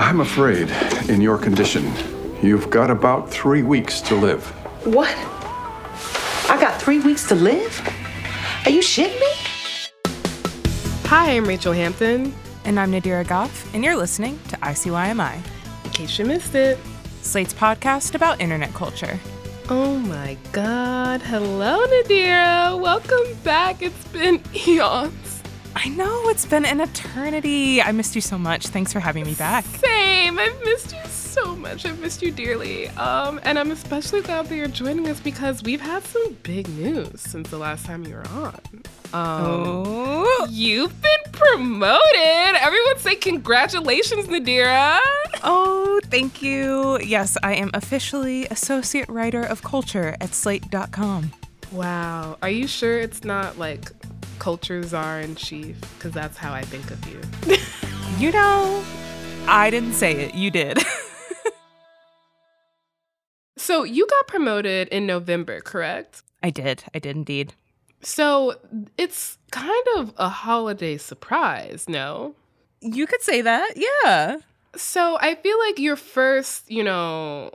I'm afraid, in your condition, you've got about three weeks to live. What? I got three weeks to live? Are you shitting me? Hi, I'm Rachel Hampton. And I'm Nadira Goff, and you're listening to ICYMI, In case you missed it. Slate's podcast about internet culture. Oh my god. Hello, Nadira. Welcome back. It's been eons. I know, it's been an eternity. I missed you so much. Thanks for having me back. Same. I've missed you so much. I've missed you dearly. Um, and I'm especially glad that you're joining us because we've had some big news since the last time you were on. Um, Oh, You've been promoted. Everyone say congratulations, Nadira. oh, thank you. Yes, I am officially associate writer of culture at slate.com. Wow. Are you sure it's not like culture czar in chief? Because that's how I think of you. You know, I didn't say it, you did. So you got promoted in November, correct? I did. I did indeed. So it's kind of a holiday surprise, no? You could say that, yeah. So I feel like your first, you know,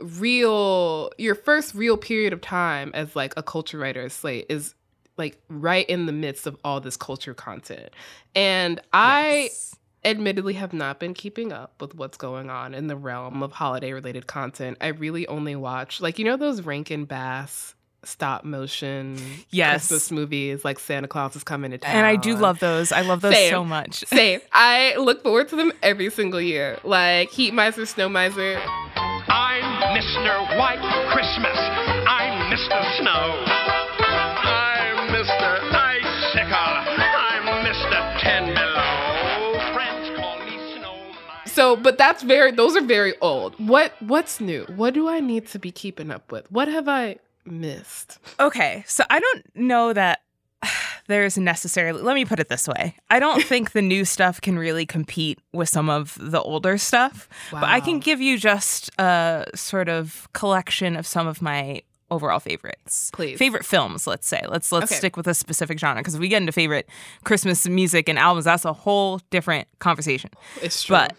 real your first real period of time as like a culture writer at Slate is like right in the midst of all this culture content. And I Yes. admittedly have not been keeping up with what's going on in the realm of holiday related content. I really only watch like you know those Rankin Bass stop motion Yes. Christmas movies like Santa Claus is coming to town. And I do love those. I love those Same. so much. Same. I look forward to them every single year. Like Heat Miser, Snow Miser. I'm Mr. White Christmas. I'm Mr. Snow. So, but that's very those are very old. What what's new? What do I need to be keeping up with? What have I missed? Okay, so I don't know that there's necessarily, let me put it this way. I don't think the new stuff can really compete with some of the older stuff, Wow. but I can give you just a sort of collection of some of my overall favorites. Please. Favorite films, let's say. Let's let's Okay. stick with a specific genre because if we get into favorite Christmas music and albums, that's a whole different conversation. It's true. But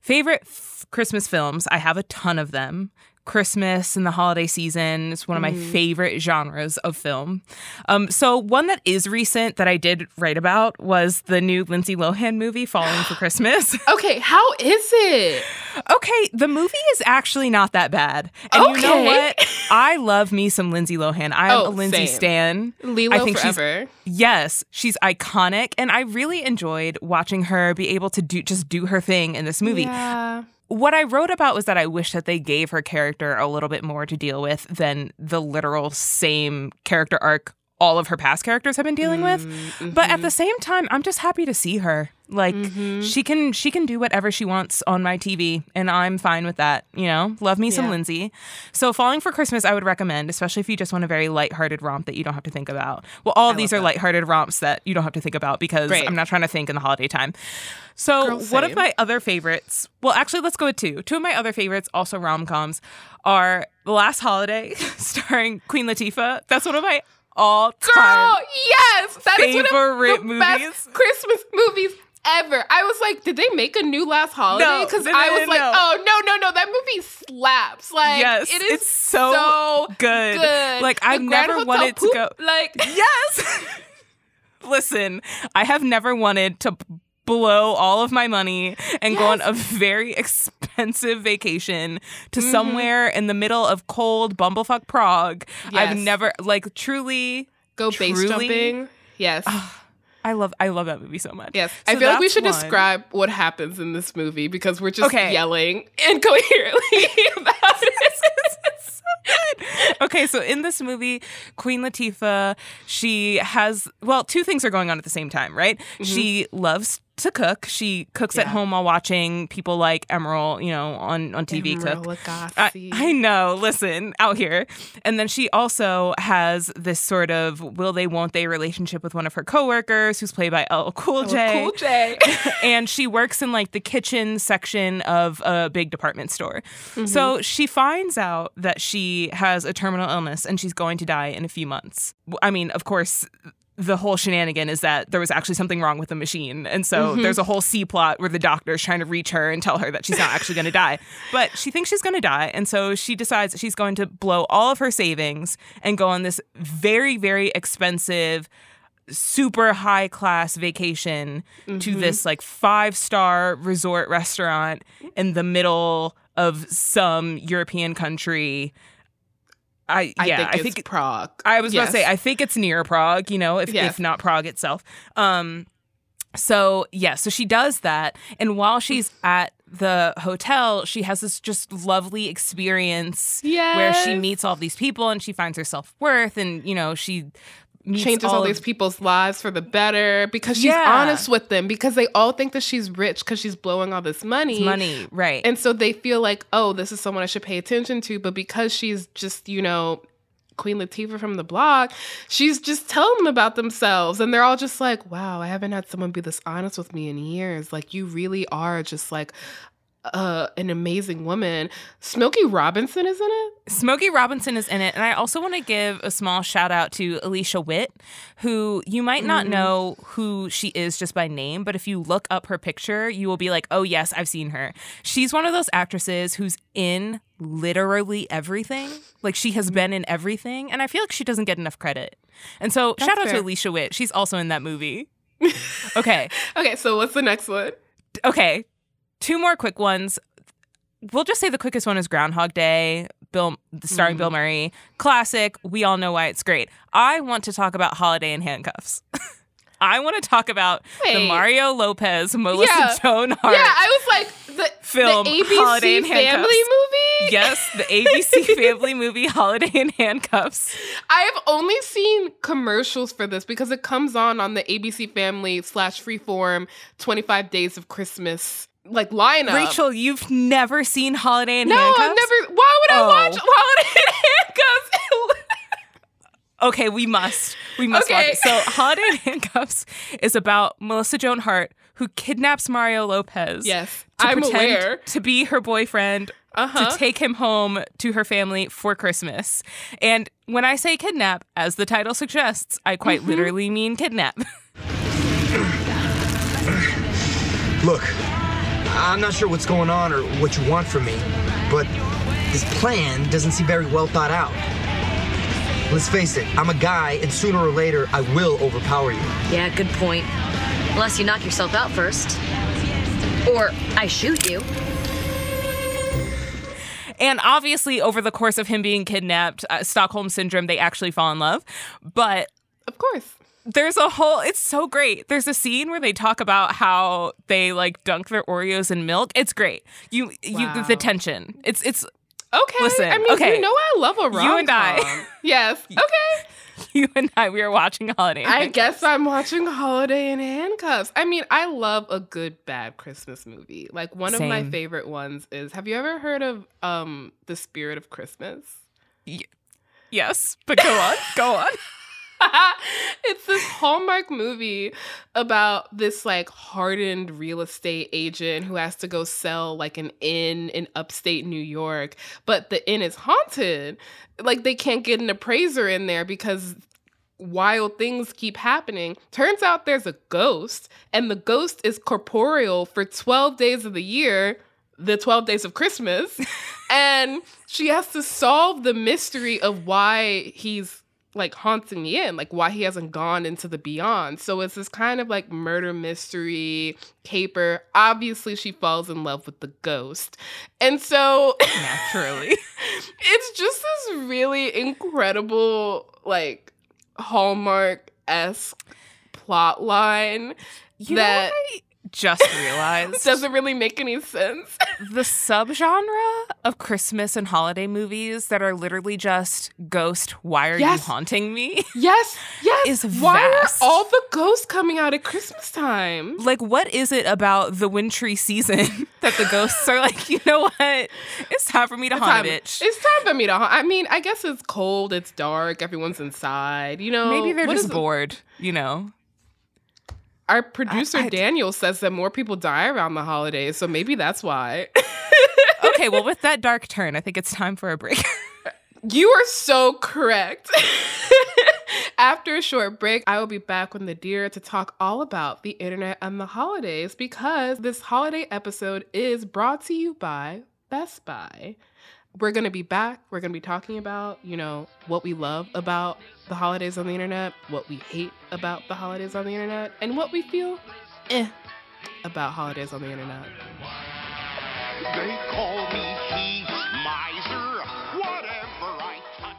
favorite f- Christmas films, I have a ton of them. Christmas and the holiday season is one of my Mm. favorite genres of film. Um, so one that is recent that I did write about was the new Lindsay Lohan movie, Falling for Christmas. okay, how is it? okay, the movie is actually not that bad. And you know Okay. what? I love me some Lindsay Lohan. I'm Oh, a Lindsay same. stan. Lilo I think she's forever. Yes, she's iconic, and I really enjoyed watching her be able to do just do her thing in this movie. Yeah. What I wrote about was that I wish that they gave her character a little bit more to deal with than the literal same character arc all of her past characters have been dealing with. Mm-hmm. But at the same time, I'm just happy to see her. Like Mm-hmm. she can she can do whatever she wants on my TV and I'm fine with that, you know? Love me some Yeah. Lindsay. So Falling for Christmas I would recommend, especially if you just want a very lighthearted romp that you don't have to think about. Well, all these are that. lighthearted romps that you don't have to think about because Great. I'm not trying to think in the holiday time. So Girl, one of my other favorites, well, actually, let's go with two. Two of my other favorites, also rom coms, are The Last Holiday, starring Queen Latifah. That's one of my all time. Girl, yes, that is favorite one of the movies. best Christmas movies ever. I was like, did they make a new Last Holiday? Because no, I was no, like, oh no, no, no, that movie slaps. Like, Yes, it is it's so good. good. Like, I've never wanted to Poop, go- Like, Yes. Listen, I have never wanted to blow all of my money and go on a very expensive vacation to Mm-hmm. somewhere in the middle of cold bumblefuck Prague. I've never like truly go base Truly? jumping. Yes. I love I love that movie so much. Yes, So I feel like we should one. describe what happens in this movie because we're just Okay. yelling incoherently about it. okay, so in this movie, Queen Latifah, she has well, two things are going on at the same time, right? Mm-hmm. She loves to cook. She cooks at home while watching people like Emeril, you know, on on TV cook. I, I know. Listen, out here. And then she also has this sort of will they won't they relationship with one of her coworkers who's played by LL Cool J. Cool J. and she works in like the kitchen section of a big department store. Mm-hmm. So she finds out that she has a terminal illness and she's going to die in a few months. I mean, of course, the whole shenanigan is that there was actually something wrong with the machine. And so Mm-hmm. there's a whole C plot where the doctor's trying to reach her and tell her that she's not actually going to die. But she thinks she's going to die. And so she decides that she's going to blow all of her savings and go on this very, very expensive, super high class vacation to this like five star resort restaurant in the middle of some European country. I, I yeah, think I it's think Prague. I was about to say, I think it's near Prague, you know, if, Yes. if not Prague itself. Um, so, yeah, so she does that. And while she's at the hotel, she has this just lovely experience where she meets all these people and she finds her self worth and, you know, she changes all, of- these people's lives for the better because she's Yeah. honest with them because they all think that she's rich because she's blowing all this money. money, right. And so they feel like, oh, this is someone I should pay attention to. But because she's just, you know, Queen Latifah from the blog, she's just telling them about themselves. And they're all just like, wow, I haven't had someone be this honest with me in years. Like, you really are just like uh, an amazing woman. Smokey Robinson is in it. Smokey Robinson is in it. And I also want to give a small shout out to Alicia Witt, who you might not Mm-hmm. know who she is just by name, but if you look up her picture, you will be like, oh, yes, I've seen her. She's one of those actresses who's in literally everything. Like she has been in everything. And I feel like she doesn't get enough credit. And so That's shout out to. Alicia Witt. She's also in that movie. okay. Okay, so what's the next one? Okay. Two more quick ones. We'll just say the quickest one is Groundhog Day, Bill starring Bill mm-hmm. Murray. Classic. We all know why it's great. I want to talk about Holiday in Handcuffs. I want to talk about the Mario Lopez, Melissa Yeah. Joan Hart. Yeah, I was like, the, Film, the ABC Holiday in Family Handcuffs. movie? yes, the ABC family movie Holiday in Handcuffs. I have only seen commercials for this because it comes on on the ABC Family slash Freeform 25 Days of Christmas like lineup. Rachel, you've never seen Holiday in no, Handcuffs? No, I've never. Why would I Oh. watch Holiday in Handcuffs? Okay, we must. We must watch Okay. it. So, Holiday in Handcuffs is about Melissa Joan Hart who kidnaps Mario Lopez. Yes, to I'm pretend aware. to be her boyfriend Uh-huh. to take him home to her family for Christmas. And when I say kidnap, as the title suggests, I quite Mm-hmm. literally mean kidnap. Look, I'm not sure what's going on or what you want from me, but this plan doesn't seem very well thought out. Let's face it, I'm a guy, and sooner or later, I will overpower you. Yeah, good point. Unless you knock yourself out first. Or I shoot you. and obviously, over the course of him being kidnapped, uh, Stockholm Syndrome, they actually fall in love. But of course. There's a whole it's so great there's a scene where they talk about how they like dunk their oreos in milk it's great you you Wow. the tension it's it's Okay. Listen, I mean, okay. you know I love a rom You and I. yes. Okay. you and i we are watching holiday in I guess I'm watching Holiday in Handcuffs. I mean, I love a good bad Christmas movie. Like one of my favorite ones is Have you ever heard of um The Spirit of Christmas? yes but go on go on it's this Hallmark movie about this like hardened real estate agent who has to go sell like an inn in upstate New York, but the inn is haunted. Like they can't get an appraiser in there because wild things keep happening. Turns out there's a ghost, and the ghost is corporeal for 12 days of the year, the 12 days of Christmas. and she has to solve the mystery of why he's like haunting the inn, like why he hasn't gone into the beyond. So it's this kind of like murder mystery caper. Obviously, she falls in love with the ghost. And so naturally it's just this really incredible, like Hallmark esque plot line you that know I just realized Doesn't really make any sense. the subgenre of Christmas and holiday movies that are literally just ghost, why are Yes. you haunting me? yes, yes. Is Why vast. are all the ghosts coming out at Christmas time? like, what is it about the wintry season that the ghosts are like, you know what? It's time for me to haunt time, a bitch. It's time for me to haunt. I mean, I guess it's cold, it's dark, everyone's inside. You know, Maybe they're what just bored, you know? Our producer I- Daniel says that more people die around the holidays, so maybe that's why. Okay, well, with that dark turn, I think it's time for a break. You are so correct. After a short break, I will be back with Nadir to talk all about the internet and the holidays because this holiday episode is brought to you by Best Buy. We're going to be back. We're going to be talking about, you know, what we love about the holidays on the internet, what we hate about the holidays on the internet, and what we feel eh about holidays on the internet. They call me Heat Miser. Whatever I touch.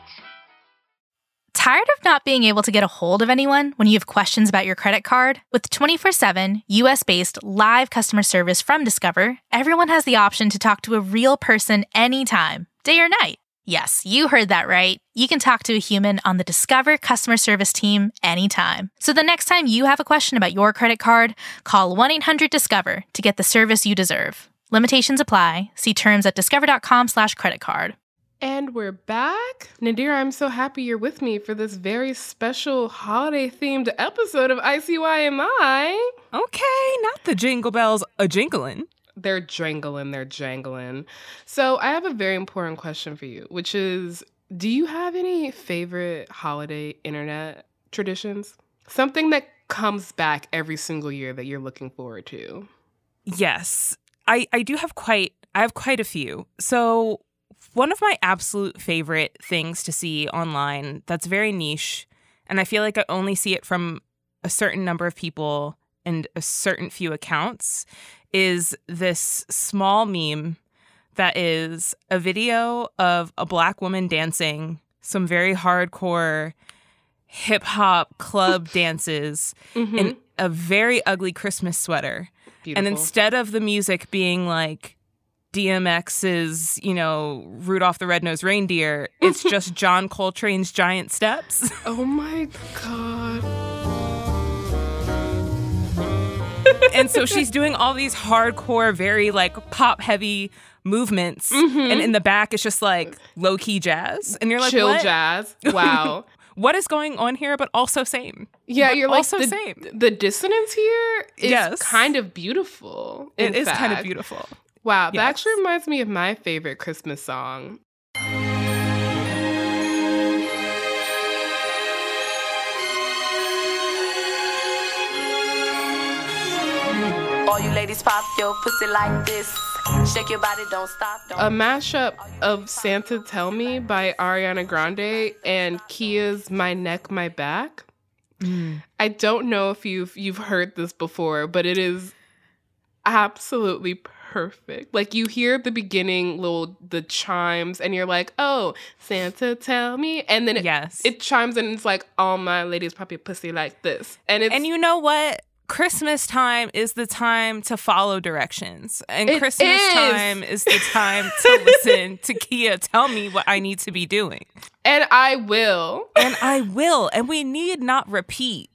Tired of not being able to get a hold of anyone when you have questions about your credit card? With 24 7 US based live customer service from Discover, everyone has the option to talk to a real person anytime, day or night. Yes, you heard that right. You can talk to a human on the Discover customer service team anytime. So the next time you have a question about your credit card, call 1 800 Discover to get the service you deserve. Limitations apply. See terms at discover.com/slash credit card. And we're back. Nadir, I'm so happy you're with me for this very special holiday themed episode of ICYMI. okay, not the jingle bells a jingling. They're jangling, they're jangling. So, I have a very important question for you, which is Do you have any favorite holiday internet traditions? Something that comes back every single year that you're looking forward to? Yes, I I do have quite I have quite a few. So one of my absolute favorite things to see online that's very niche, and I feel like I only see it from a certain number of people and a certain few accounts, is this small meme that is a video of a black woman dancing some very hardcore hip hop club dances mm-hmm. in a very ugly Christmas sweater. Beautiful. And instead of the music being like DMX's, you know, Rudolph the Red-Nosed Reindeer, it's just John Coltrane's Giant Steps. oh my God. and so she's doing all these hardcore, very like pop heavy movements. Mm-hmm. And in the back, it's just like low key jazz. And you're like, Chill what? jazz. Wow. What is going on here? But also same. Yeah, But you're like the, same. the dissonance here is Yes. kind of beautiful. It is is kind of beautiful. Wow, that Yes. actually reminds me of my favorite Christmas song. Ladies pop your pussy like this. Shake your body, don't stop. Don't A mashup of Santa Tell Me by Ariana Grande and Khia's My Neck, My Back. Mm. I don't know if you've you've heard this before, but it is absolutely perfect. Like you hear the beginning little the chimes and you're like, "Oh, Santa tell me." And then it, Yes. it chimes and it's like, "All my ladies pop your pussy like this." And it's And you know what? Christmas time is the time to follow directions. And It Christmas is. time is the time to listen to Khia tell me what I need to be doing. and I will. And I will. And we need not repeat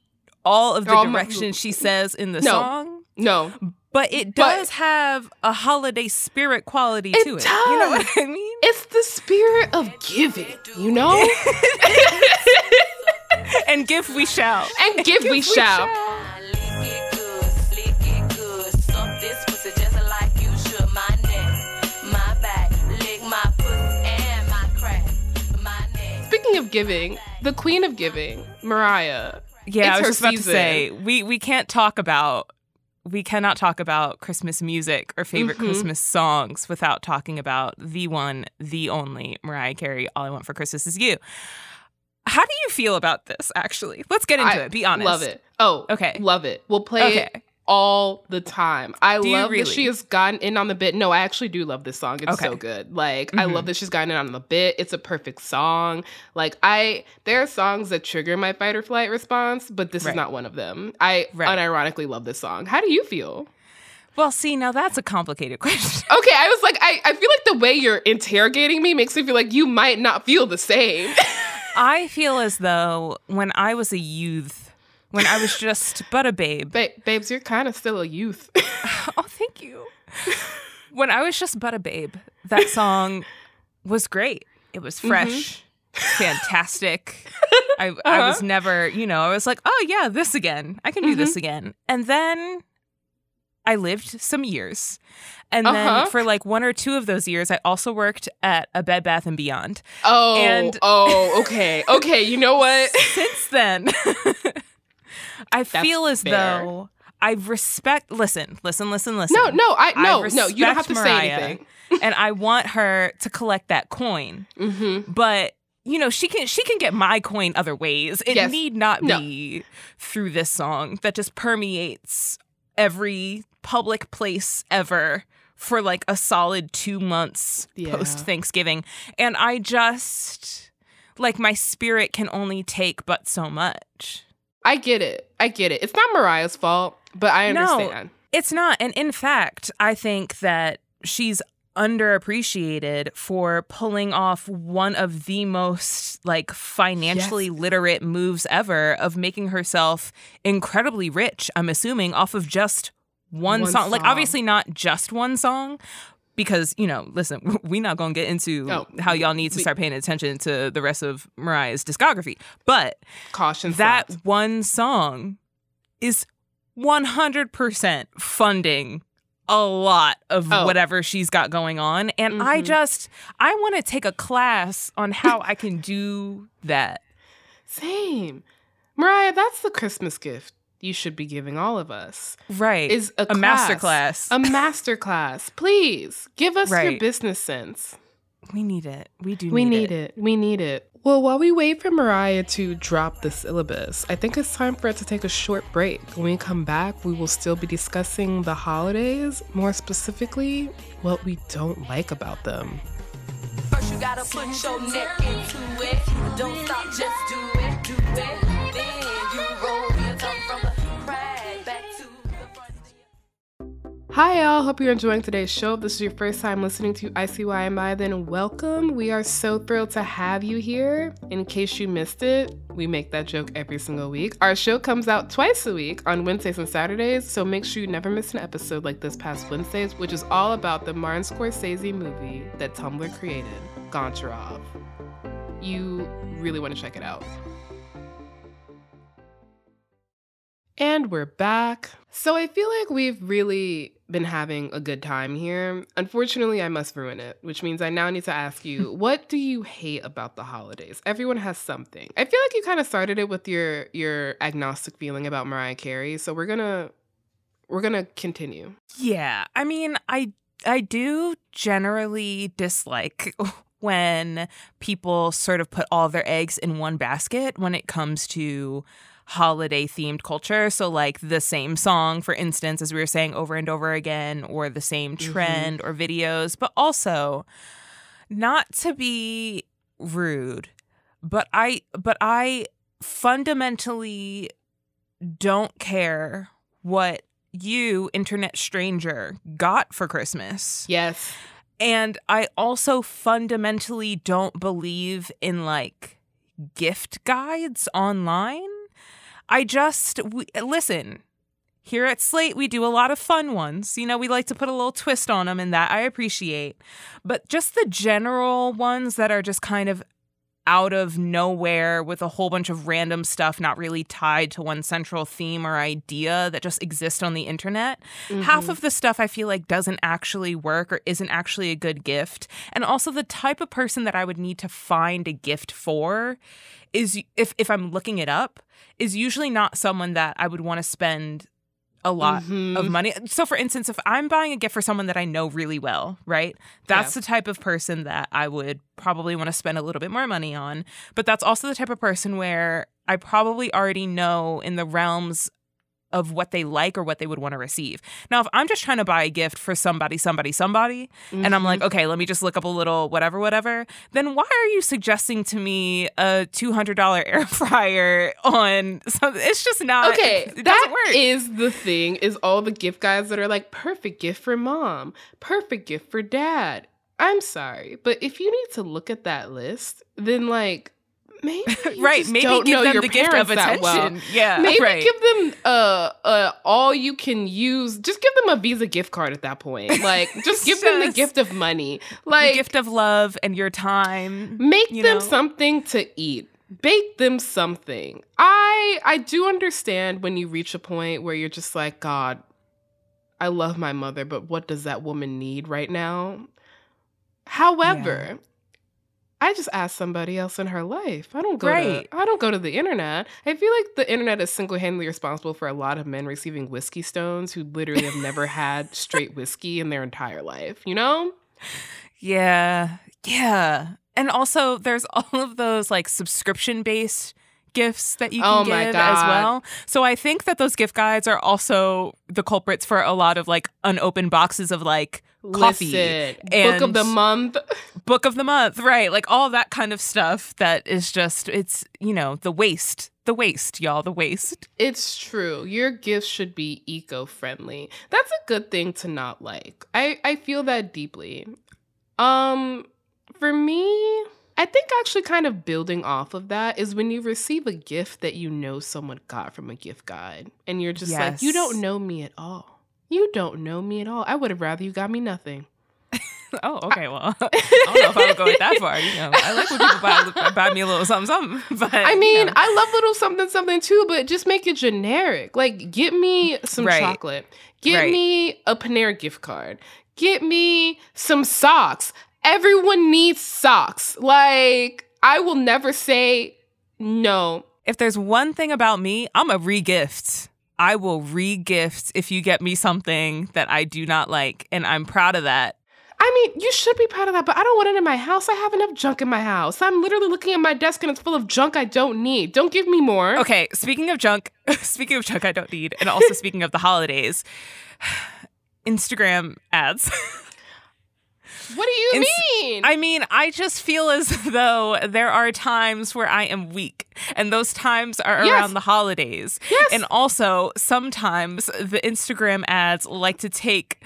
all of the my- directions she says in the No. song. No. But it But- does have a holiday spirit quality It to it. You know what. I mean? It's the spirit of giving, you know? and give we shall. and give we shall. lick Speaking of giving, the queen of giving, Mariah. Yeah, I was just about season. to say we we can't talk about we cannot talk about Christmas music or favorite Mhm. Christmas songs without talking about the one, the only Mariah Carey. All I want for Christmas is you. How do you feel about this? Actually, let's get into I it. Be honest. Love it. Oh, Okay. Love it. We'll play it Okay. All the time. I Do love that she has gotten in on the bit. No, I actually do love this song. It's Okay. so good. Like, I Mhm. love that she's gotten in on the bit. It's a perfect song. Like, I there are songs that trigger my fight or flight response, but this Right. is not one of them. I Right. unironically love this song. How do you feel? Well, see, now that's a complicated question. Okay, I was like, I, I feel like the way you're interrogating me makes me feel like you might not feel the same. I feel as though when I was a youth, when I was just but a babe. Ba- babes, you're kind of still a youth. oh, thank you. when I was just but a babe, that song was great. It was mm-hmm. fresh, fantastic. I, I was uh-huh. never, you know, I was like, oh, yeah, this again. I can do this mm-hmm. again. And then I lived some years. And then Uh-huh. for like one or two of those years, I also worked at a Bed Bath and Beyond. Oh, And- oh, okay, okay. You know what? Since then, I feel as fair. though I respect. Listen, listen, listen, listen. No, no, I no, no. You don't have to say anything. and I want her to collect that coin. Mm-hmm. But you know, she can she can get my coin other ways. It Yes. need not No. be through this song that just permeates every public place ever for like a solid two months Yeah. post Thanksgiving. And I just like my spirit can only take but so much. I get it. I get it. It's not Mariah's fault, but I understand. No, it's not. And in fact, I think that she's underappreciated for pulling off one of the most like financially literate moves ever of making herself incredibly rich, I'm assuming, off of just one, One song. Like obviously not just one song. Because, you know, listen, we're not to get into No, how y'all need to we- start paying attention to the rest of Mariah's discography. But Caution. that slapped. one song is 100% funding a lot of Oh. whatever she's got going on and i Mhm. just i want to take a class on how i can do that Same. Mariah, that's the Christmas gift you should be giving all of us. right Is a, a master class. class A master class. Please give us your business sense. we need it we do We need, need it. We need it. Well, while we wait for Mariah to drop the syllabus, I think it's time for us to take a short break. When we come back, we will still be discussing the holidays, more specifically, what we don't like about them. First you gotta put your neck into it. Don't stop, just do it, do it. Hi, y'all. Hope you're enjoying today's show. If this is your first time listening to ICYMI, then welcome. We are so thrilled to have you here. In case you missed it, we make that joke every single week. Our show comes out twice a week on Wednesdays and Saturdays, so make sure you never miss an episode like this past Wednesdays, which is all about the Martin Scorsese movie that Tumblr created, Goncharov. You really want to check it out. And we're back. So I feel like we've really been having a good time here. Unfortunately, I must ruin it, which means I now need to ask you, what do you hate about the holidays? Everyone has something. I feel like you kind of started it with your your agnostic feeling about Mariah Carey, so we're going to we're going to continue. Yeah, I mean, I I do generally dislike when people sort of put all their eggs in one basket when it comes to holiday themed culture. So like the same song, for instance, as we were saying over and over again, or the same mm-hmm. trend or videos, but also not to be rude, but I but I fundamentally don't care what you, internet stranger, got for Christmas. Yes. And I also fundamentally don't believe in like gift guides online. I just we, listen. Here at Slate, we do a lot of fun ones. You know, we like to put a little twist on them, and that I appreciate. But just the general ones that are just kind of out of nowhere with a whole bunch of random stuff not really tied to one central theme or idea that just exist on the internet. Half mm-hmm. of the stuff I feel like doesn't actually work or isn't actually a good gift. And also the type of person that I would need to find a gift for is if if I'm looking it up is usually not someone that I would want to spend a lot Mhm. of money. So for instance, if I'm buying a gift for someone that I know really well, right? That's Yeah. the type of person that I would probably want to spend a little bit more money on. But that's also the type of person where I probably already know in the realms of what they like or what they would want to receive. Now, if I'm just trying to buy a gift for somebody, somebody, somebody, and I'm like, Mm-hmm. okay, let me just look up a little whatever, whatever, then why are you suggesting to me a $200 air fryer on something? It's just not, Okay, it, it that is the thing. Is all the gift guys that are like perfect gift for mom, perfect gift for dad. I'm sorry, but if you need to look at that list, then like maybe right, just maybe don't give know them your the gift of attention. well. Yeah, Maybe right. give them uh uh all you can use. Just give them a Visa gift card at that point. Like just give them the gift of money. the Like gift of love and your time. make you them know? something to eat bake them something i i do understand when you reach a point where you're just like god i love my mother but what does that woman need right now however I just ask somebody else in her life. I don't go Right. to I don't go to the internet. I feel like the internet is single-handedly responsible for a lot of men receiving whiskey stones who literally have never had straight whiskey in their entire life, you know? Yeah. Yeah. And also there's all of those like subscription based gifts that you can Oh give as well. So I think that those gift guides are also the culprits for a lot of like unopened boxes of like coffee Listen, and book of the month. book of the month, right? Like all that kind of stuff that is just it's, you know, the waste. The waste, y'all, the waste. It's true. Your gifts should be eco-friendly. That's a good thing to not like. I I feel that deeply. Um for me, I think actually kind of building off of that is when you receive a gift that you know someone got from a gift guide and you're just like, you don't know me at all. You don't know me at all. I would have rather you got me nothing. Oh, okay. Well, I don't know if I would go that far. You know, I like when people buy, buy me a little something, something. But I you mean, know. I love little something something too, but just make it generic. Like, get me some Right. chocolate. Get Right. me a Panera gift card. Get me some socks. Everyone needs socks. Like, I will never say no. if there's one thing about me, I'm a re-gift. I will re-gift if you get me something that I do not like, and I'm proud of that. I mean, you should be proud of that, but I don't want it in my house. I have enough junk in my house. I'm literally looking at my desk and it's full of junk I don't need. Don't give me more. Okay, speaking of junk, speaking of junk I don't need, and also speaking of the holidays, Instagram ads. What do you Ins- mean? I mean, I just feel as though there are times where I am weak, and those times are Yes. around the holidays. Yes. And also, sometimes the Instagram ads like to take,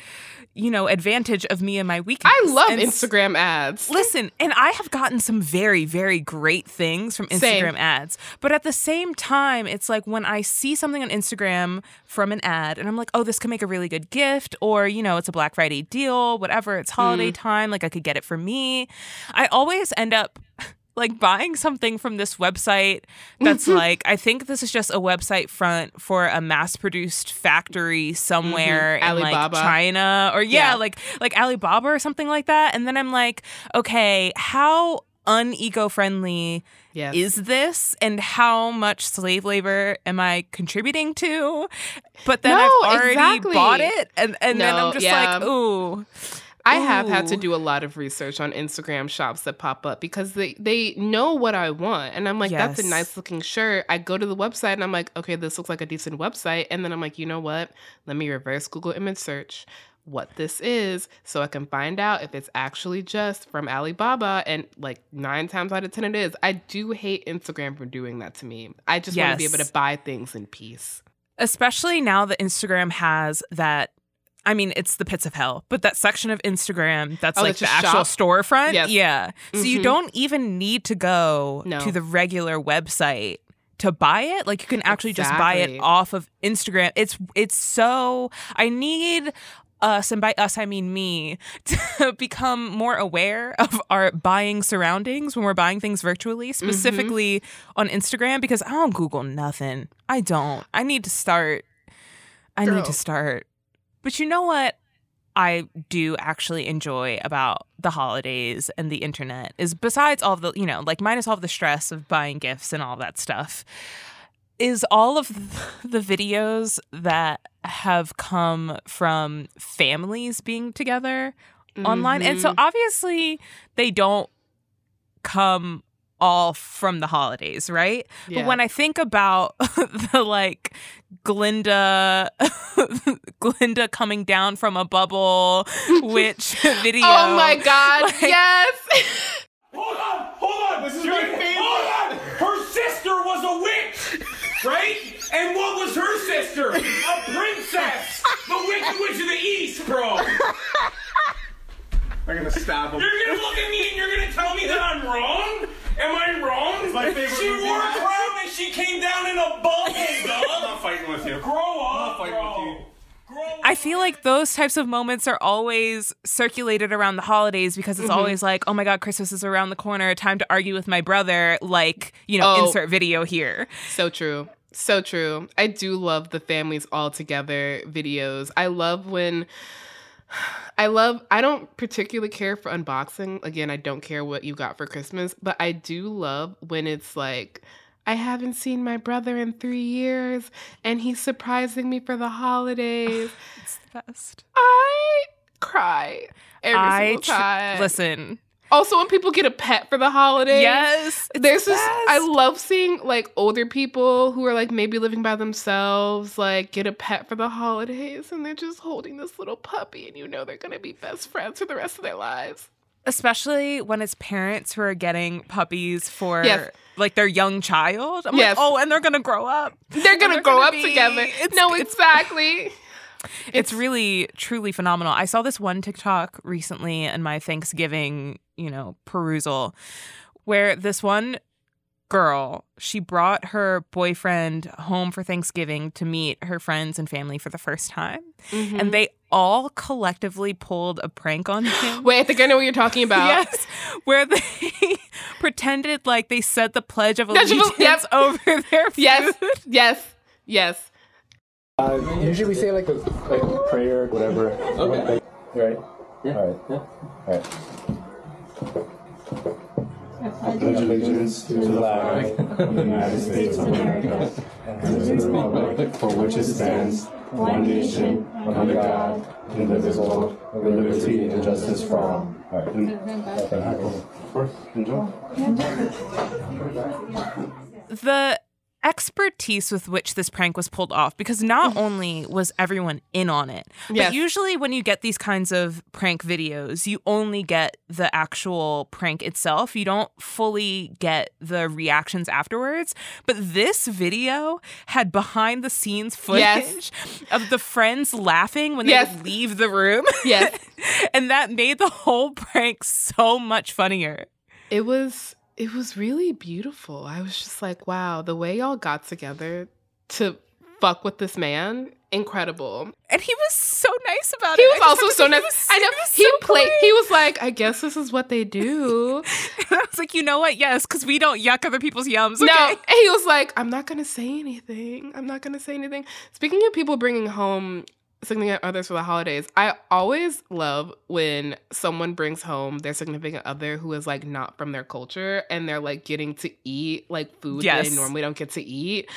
you know, advantage of me and my weakness. I love And Instagram ads. Listen, and I have gotten some very, very great things from Same. Instagram ads. But at the same time, it's like when I see something on Instagram from an ad and I'm like, oh, this could make a really good gift, or, you know, it's a Black Friday deal, whatever, it's holiday mm. time, like I could get it for me. I always end up like buying something from this website that's mm-hmm. like I think this is just a website front for a mass-produced factory somewhere mm-hmm. in Alibaba. like China or yeah, Yeah. like like Alibaba or something like that. And then I'm like, okay, how uneco-friendly Yes. is this and how much slave labor am I contributing to? But then No, I've already exactly. bought it and, and then I'm just yeah. like, ooh. I have had to do a lot of research on Instagram shops that pop up because they they know what I want. And I'm like, that's a nice looking shirt. I go to the website and I'm like, okay, this looks like a decent website. And then I'm like, you know what? Let me reverse Google image search what this is so I can find out if it's actually just from Alibaba. And like nine times out of 10 it is. I do hate Instagram for doing that to me. I just want to be able to buy things in peace. especially now that Instagram has that. I mean, it's the pits of hell, but that section of Instagram that's Oh, like the actual shop? storefront. Yes. Yeah. So you Mhm. don't even need to go No. to the regular website to buy it. Like you can actually just buy it off of Instagram. It's it's so I need us and by us I mean me to become more aware of our buying surroundings when we're buying things virtually, Mm-hmm. specifically on Instagram because I don't Google nothing. I don't. I need to start I need to start. But you know what? I do actually enjoy about the holidays and the internet is besides all the, you know, like minus all the stress of buying gifts and all that stuff, is all of the videos that have come from families being together online. And so Mhm. obviously they don't come all from the holidays, right? Yeah. But when I think about the like Glinda Glinda coming down from a bubble witch oh video. Oh my god, like- yes. Hold on, hold on. This is my favorite. Hold on. Her sister was a witch, right? And what was her sister? A princess. The Wicked Witch of the East, bro. I'm gonna stab him. You're gonna look at me and you're gonna tell me that I'm wrong? Am I wrong? It's my favorite She movie. wore a crown and she came down in a bubble, I'm dog. not fighting with you. Grow I'm not up, fighting bro. with you. I feel like those types of moments are always circulated around the holidays because it's Mhm. always like, oh my God, Christmas is around the corner. Time to argue with my brother. Like, you know, Oh. insert video here. So true. So true. I do love the families all together videos. I love when I love I don't particularly care for unboxing. Again, I don't care what you got for Christmas, but I do love when it's like I haven't seen my brother in 3 years and he's surprising me for the holidays. It's the best. I cry every I single tr- time. listen. Also, when people get a pet for the holidays, Yes, there's the this. I love seeing like older people who are like maybe living by themselves, like get a pet for the holidays, and they're just holding this little puppy, and you know they're gonna be best friends for the rest of their lives. Especially when it's parents who are getting puppies for Yes. like their young child. I'm Yes. like, oh, and they're gonna grow up. They're gonna they're grow gonna up be- together. it's- no, it's- exactly. it's really truly phenomenal. I saw this one TikTok recently in my Thanksgiving, you know, perusal where this one girl, she brought her boyfriend home for Thanksgiving to meet her friends and family for the first time. Mhm. And they all collectively pulled a prank on him. Wait, I think I know what you're talking about. Yes, where they pretended like they said the Pledge of Pledge of- Allegiance yep. over their food. Yes, yes, yes. Uh, usually we say like a, like a prayer, whatever. Okay. Right? Yeah. All right. Yeah. All right. I allegiance to the flag of the United States of America and to the republic for which it stands, one nation, under God, indivisible, with liberty and justice for all. All right. And, first, enjoy. the expertise with which this prank was pulled off because not mm-hmm. only was everyone in on it Yes. but usually when you get these kinds of prank videos you only get the actual prank itself you don't fully get the reactions afterwards but this video had behind the scenes footage Yes. of the friends laughing when they Yes. would leave the room Yes. and that made the whole prank so much funnier It was it was really beautiful. I was just like, wow, the way y'all got together to fuck with this man, incredible. and he was so nice about it. He it was also so nice. he I know was he so played. He was like, I guess this is what they do. I was like, you know what? Yes, because we don't yuck other people's yums. No, and he was like, I'm not gonna say anything. I'm not gonna say anything. Speaking of people bringing home significant others for the holidays, I always love when someone brings home their significant other who is like not from their culture and they're like getting to eat like food that Yes. they normally don't get to eat,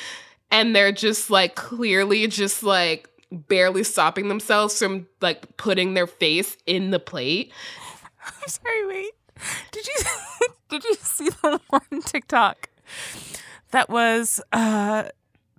and they're just like clearly just like barely stopping themselves from like putting their face in the plate. I'm sorry. Wait, did you did you see the one TikTok that was uh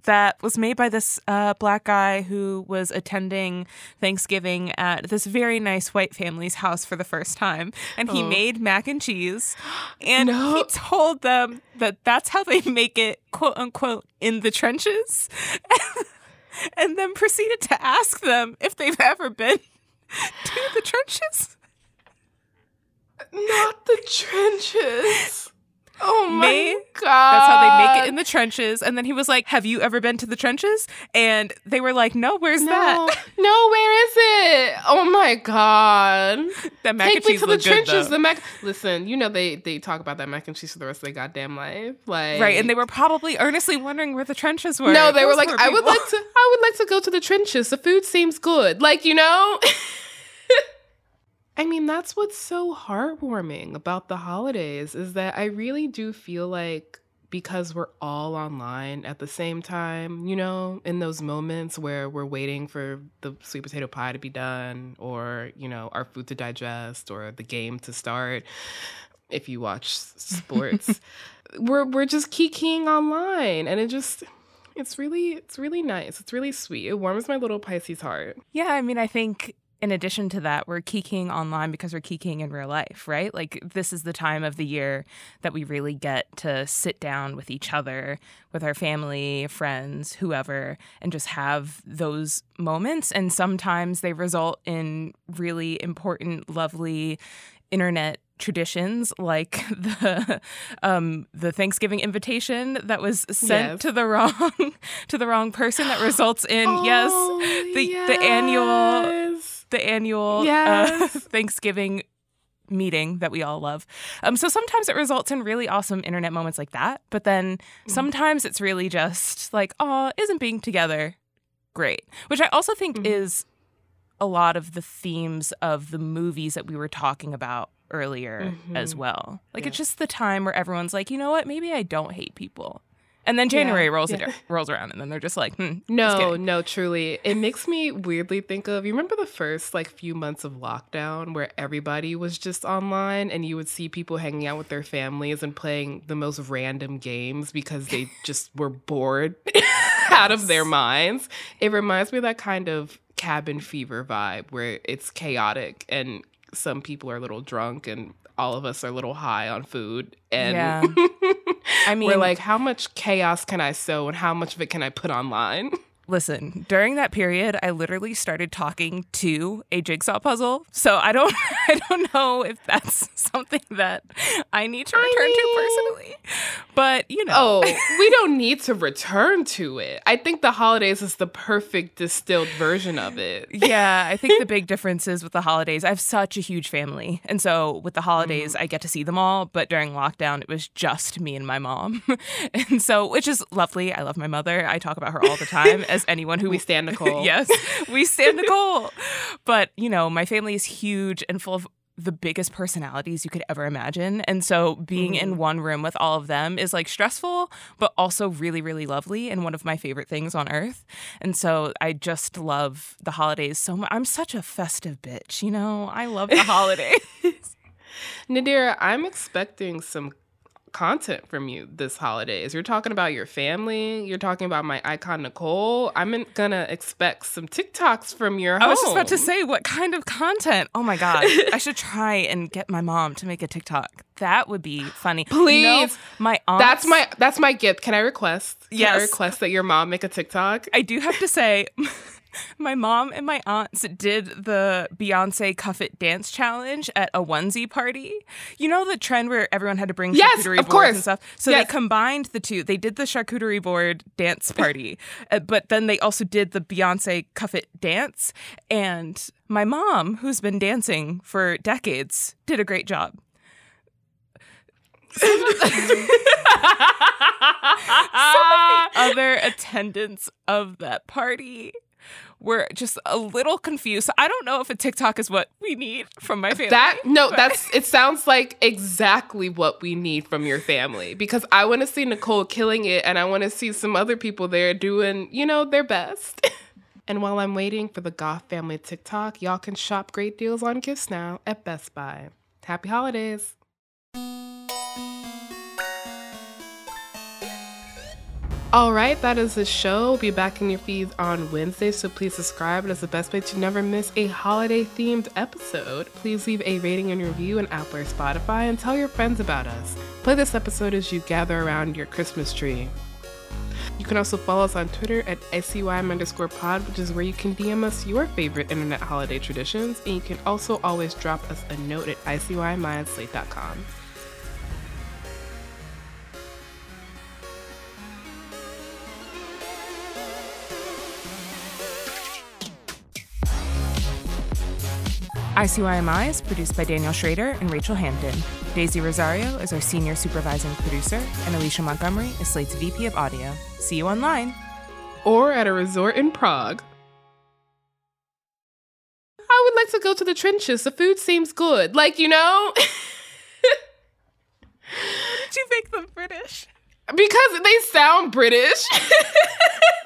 that was made by this uh, black guy who was attending Thanksgiving at this very nice white family's house for the first time, and he Oh. made mac and cheese, and No. he told them that that's how they make it, quote unquote, in the trenches, and then proceeded to ask them if they've ever been to the trenches. Not the trenches. Oh my May- god. That's how they make it in the trenches. And then he was like, Have you ever been to the trenches? And they were like, No, where's no, that? no, where is it? Oh my god! That mac Take and me cheese to the good, trenches. The mac. Listen, you know they they talk about that mac and cheese for the rest of their goddamn life. Like Right. And they were probably earnestly wondering where the trenches were. no, they were like, poor I would like to, I would like to go to the trenches. The food seems good. Like you know. I mean, that's what's so heartwarming about the holidays is that I really do feel like because we're all online at the same time, you know, in those moments where we're waiting for the sweet potato pie to be done or, you know, our food to digest or the game to start. if you watch sports. we're we're just kikiing online and it just it's really it's really nice. It's really sweet. It warms my little Pisces heart. Yeah, I mean, I think in addition to that, we're kikiing online because we're kikiing in real life, right? Like, this is the time of the year that we really get to sit down with each other, with our family, friends, whoever, and just have those moments. And sometimes they result in really important, lovely internet traditions like the um the Thanksgiving invitation that was sent Yes. to the wrong to the wrong person that results in yes the the annual the annual uh, Thanksgiving meeting that we all love. Um, so sometimes it results in really awesome internet moments like that, but then sometimes it's really just like, oh, isn't being together great? Which I also think is a lot of the themes of the movies that we were talking about earlier as Mhm. well. Like Yeah. it's just the time where everyone's like, you know what, maybe I don't hate people. And then January Yeah, rolls yeah. it rolls around and then they're just like, hmm, No, kidding. no, truly. It makes me weirdly think of you remember the first like few months of lockdown where everybody was just online and you would see people hanging out with their families and playing the most random games because they just were bored out of their minds. It reminds me of that kind of cabin fever vibe where it's chaotic and some people are a little drunk and all of us are a little high on food and Yeah. I we're mean- like how much chaos can I sow and how much of it can I put online? Listen, during that period, I literally started talking to a jigsaw puzzle. So I don't I don't know if that's something that I need to return to personally. But, you know. Oh, we don't need to return to it. I think the holidays is the perfect distilled version of it. yeah, I think the big difference is with the holidays. I have such a huge family. And so with the Mm. holidays, I get to see them all. But during lockdown, it was just me and my mom. and so, which is lovely. I love my mother. I talk about her all the time as anyone who. We stand Nicole. yes, we stand Nicole. But, you know, my family is huge and full of the biggest personalities you could ever imagine. And so being in mm-hmm. one room with all of them is like stressful, but also really, really lovely and one of my favorite things on earth. And so I just love the holidays so much. I'm such a festive bitch, you know? I love the holidays. Nadira, I'm expecting some content from you this holidays. You're talking about your family. You're talking about my icon Nicole. I'm gonna expect some TikToks from your home. I was just about to say, what kind of content? Oh my God. I should try and get my mom to make a TikTok. That would be funny. Please. my aunt. That's my that's my gift. Can I request? Can I Yes. request that your mom make a TikTok? I do have to say, my mom and my aunts did the Beyonce Cuff It Dance Challenge at a onesie party. You know the trend where everyone had to bring Yes, charcuterie boards course. and stuff? So Yes. they combined the two. They did the charcuterie board dance party, uh, but then they also did the Beyonce Cuff It dance. And my mom, who's been dancing for decades, did a great job. Some of the other attendants of that party were just a little confused. So I don't know if a TikTok is what we need from my family. That no, but- that's it sounds like exactly what we need from your family because I want to see Nicole killing it and I want to see some other people there doing, you know, their best. and while I'm waiting for the Goffe family TikTok, y'all can shop great deals on gifts now at Best Buy. Happy holidays. All right, that is the show. We'll be back in your feeds on Wednesday, so please subscribe. It is the best way to never miss a holiday themed episode. Please leave a rating and review on Apple or Spotify and tell your friends about us. Play this episode as you gather around your Christmas tree. You can also follow us on Twitter at ICYMI underscore pod, which is where you can DM us your favorite internet holiday traditions. And you can also always drop us a note at ICYMI@slate.com. ICYMI is produced by Daniel Schroeder and Rachel Hampton. Daisy Rosario is our senior supervising producer, and Alicia Montgomery is Slate's VP of Audio. See you online. Or at a resort in Prague. I would like to go to the trenches. The food seems good. Like, you know? Did you make them British? because they sound British.